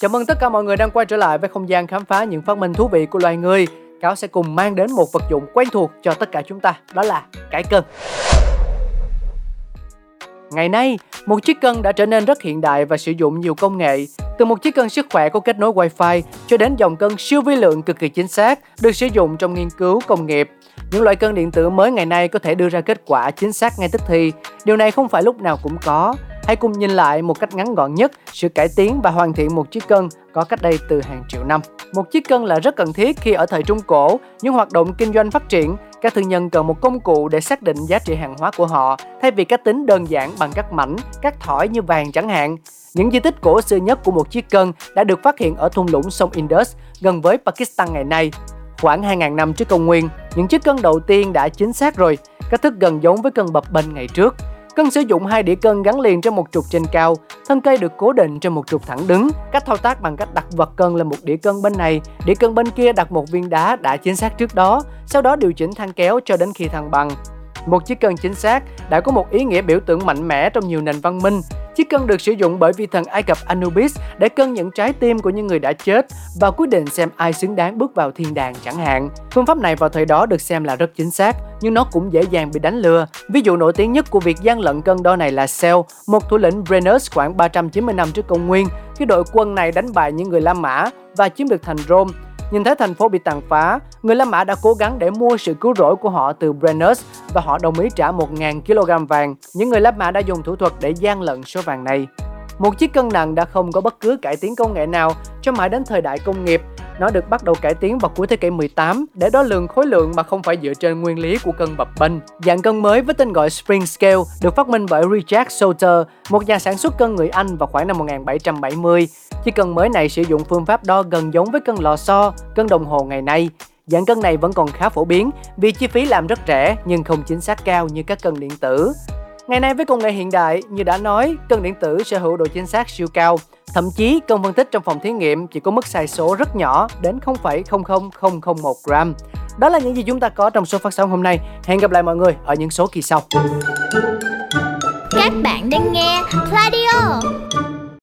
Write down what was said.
Chào mừng tất cả mọi người đang quay trở lại với không gian khám phá những phát minh thú vị của loài người. Cáo sẽ cùng mang đến một vật dụng quen thuộc cho tất cả chúng ta, đó là cái cân. Ngày nay, một chiếc cân đã trở nên rất hiện đại và sử dụng nhiều công nghệ. Từ một chiếc cân sức khỏe có kết nối Wi-Fi cho đến dòng cân siêu vi lượng cực kỳ chính xác được sử dụng trong nghiên cứu công nghiệp. Những loại cân điện tử mới ngày nay có thể đưa ra kết quả chính xác ngay tức thì. Điều này không phải lúc nào cũng có. Hãy cùng nhìn lại một cách ngắn gọn nhất sự cải tiến và hoàn thiện một chiếc cân có cách đây từ hàng triệu năm. Một chiếc cân là rất cần thiết khi ở thời Trung Cổ, những hoạt động kinh doanh phát triển, các thương nhân cần một công cụ để xác định giá trị hàng hóa của họ thay vì cách tính đơn giản bằng các mảnh, các thỏi như vàng chẳng hạn. Những di tích cổ xưa nhất của một chiếc cân đã được phát hiện ở thung lũng sông Indus gần với Pakistan ngày nay. Khoảng 2.000 năm trước công nguyên, những chiếc cân đầu tiên đã chính xác rồi, cách thức gần giống với cân bập bênh ngày trước cần sử dụng hai đĩa cân gắn liền trên một trục trên cao, thân cây được cố định trên một trục thẳng đứng. Cách thao tác bằng cách đặt vật cân lên một đĩa cân bên này, đĩa cân bên kia đặt một viên đá đã chính xác trước đó, sau đó điều chỉnh thang kéo cho đến khi thăng bằng. Một chiếc cân chính xác đã có một ý nghĩa biểu tượng mạnh mẽ trong nhiều nền văn minh. Chiếc cân được sử dụng bởi vị thần Ai Cập Anubis để cân những trái tim của những người đã chết và quyết định xem ai xứng đáng bước vào thiên đàng chẳng hạn. Phương pháp này vào thời đó được xem là rất chính xác, nhưng nó cũng dễ dàng bị đánh lừa. Ví dụ nổi tiếng nhất của việc gian lận cân đo này là Cell, một thủ lĩnh Brennus khoảng 390 năm trước công nguyên. Khi đội quân này đánh bại những người La Mã và chiếm được thành Rome, Nhìn thấy thành phố bị tàn phá, người La Mã đã cố gắng để mua sự cứu rỗi của họ từ Brennus và họ đồng ý trả 1.000 kg vàng. Những người La Mã đã dùng thủ thuật để gian lận số vàng này. Một chiếc cân nặng đã không có bất cứ cải tiến công nghệ nào cho mãi đến thời đại công nghiệp. Nó được bắt đầu cải tiến vào cuối thế kỷ 18 để đo lường khối lượng mà không phải dựa trên nguyên lý của cân bập bênh. Dạng cân mới với tên gọi Spring Scale được phát minh bởi Richard Sauter, một nhà sản xuất cân người Anh vào khoảng năm 1770. Chiếc cân mới này sử dụng phương pháp đo gần giống với cân lò xo, cân đồng hồ ngày nay. Giảm cân này vẫn còn khá phổ biến vì chi phí làm rất rẻ nhưng không chính xác cao như các cân điện tử. Ngày nay với công nghệ hiện đại, như đã nói, cân điện tử sở hữu độ chính xác siêu cao. Thậm chí, cân phân tích trong phòng thí nghiệm chỉ có mức sai số rất nhỏ đến 0,00001 gram. Đó là những gì chúng ta có trong số phát sóng hôm nay. Hẹn gặp lại mọi người ở những số kỳ sau. Các bạn đang nghe Radio